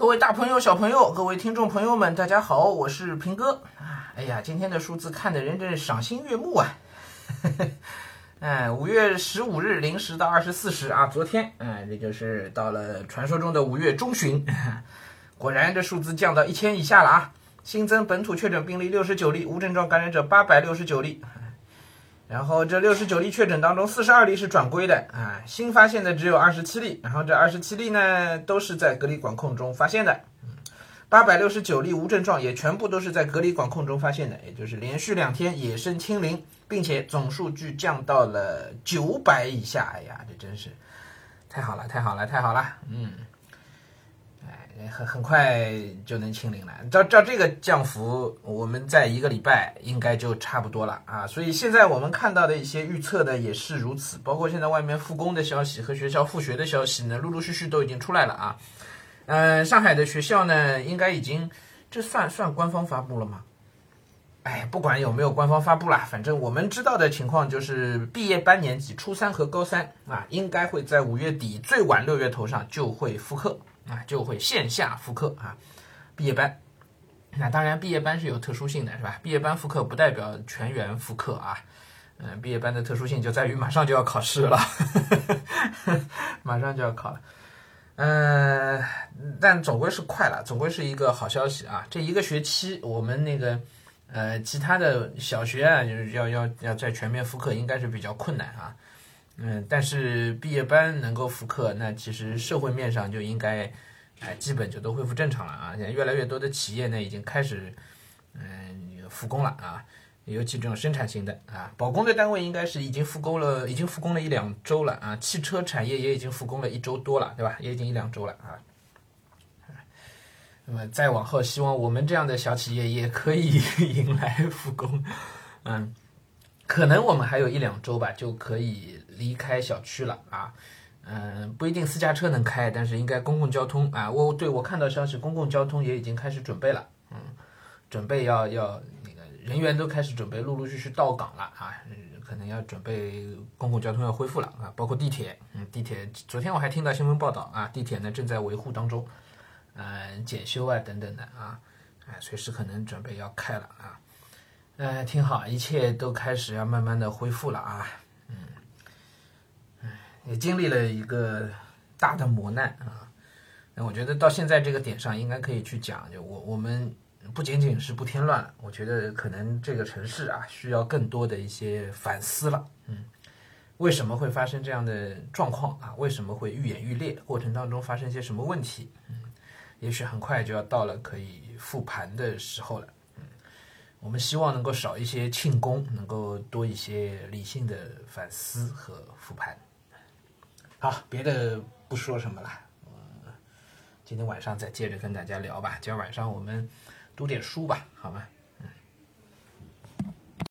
各位大朋友、小朋友，各位听众朋友们，大家好，我是平哥啊。哎呀，今天的数字看的人真是赏心悦目啊！哎，五月十五日零时到二十四时啊，昨天，哎，这就是到了传说中的五月中旬，果然这数字降到一千以下了啊！新增本土确诊病例六十九例，无症状感染者八百六十九例。然后这六十九例确诊当中，四十二例是转归的啊，新发现的只有二十七例。然后这二十七例呢，都是在隔离管控中发现的。八百六十九例无症状，也全部都是在隔离管控中发现的，也就是连续两天野生清零，并且总数据降到了九百以下。哎呀，这真是太好了，太好了，太好了，嗯。很很快就能清零了，照照这个降幅，我们在一个礼拜应该就差不多了啊。所以现在我们看到的一些预测呢也是如此，包括现在外面复工的消息和学校复学的消息呢，陆陆续续都已经出来了啊。嗯，上海的学校呢，应该已经这算算官方发布了吗？哎，不管有没有官方发布啦，反正我们知道的情况就是毕业班年级初三和高三啊，应该会在五月底最晚六月头上就会复课。啊，就会线下复课啊，毕业班。那当然，毕业班是有特殊性的，是吧？毕业班复课不代表全员复课啊。嗯，毕业班的特殊性就在于马上就要考试了，马上就要考了。嗯，但总归是快了，总归是一个好消息啊。这一个学期，我们那个呃，其他的小学啊，就是要要要在全面复课，应该是比较困难啊。嗯，但是毕业班能够复课，那其实社会面上就应该，哎，基本就都恢复正常了啊。现在越来越多的企业呢，已经开始，嗯，复工了啊。尤其这种生产型的啊，保工的单位应该是已经复工了，已经复工了一两周了啊。汽车产业也已经复工了一周多了，对吧？也已经一两周了啊。那么再往后，希望我们这样的小企业也可以 迎来复工，嗯。可能我们还有一两周吧，就可以离开小区了啊。嗯，不一定私家车能开，但是应该公共交通啊。我对我看到消息，公共交通也已经开始准备了。嗯，准备要要那个人员都开始准备，陆陆续续到岗了啊。可能要准备公共交通要恢复了啊，包括地铁。嗯，地铁昨天我还听到新闻报道啊，地铁呢正在维护当中，嗯，检修啊等等的啊，哎，随时可能准备要开了啊。嗯，挺好，一切都开始要慢慢的恢复了啊，嗯，哎，也经历了一个大的磨难啊，那我觉得到现在这个点上，应该可以去讲，就我我们不仅仅是不添乱了，我觉得可能这个城市啊，需要更多的一些反思了，嗯，为什么会发生这样的状况啊？为什么会愈演愈烈？过程当中发生些什么问题？嗯，也许很快就要到了可以复盘的时候了。我们希望能够少一些庆功，能够多一些理性的反思和复盘。好，别的不说什么了，嗯，今天晚上再接着跟大家聊吧。今天晚上我们读点书吧，好吗？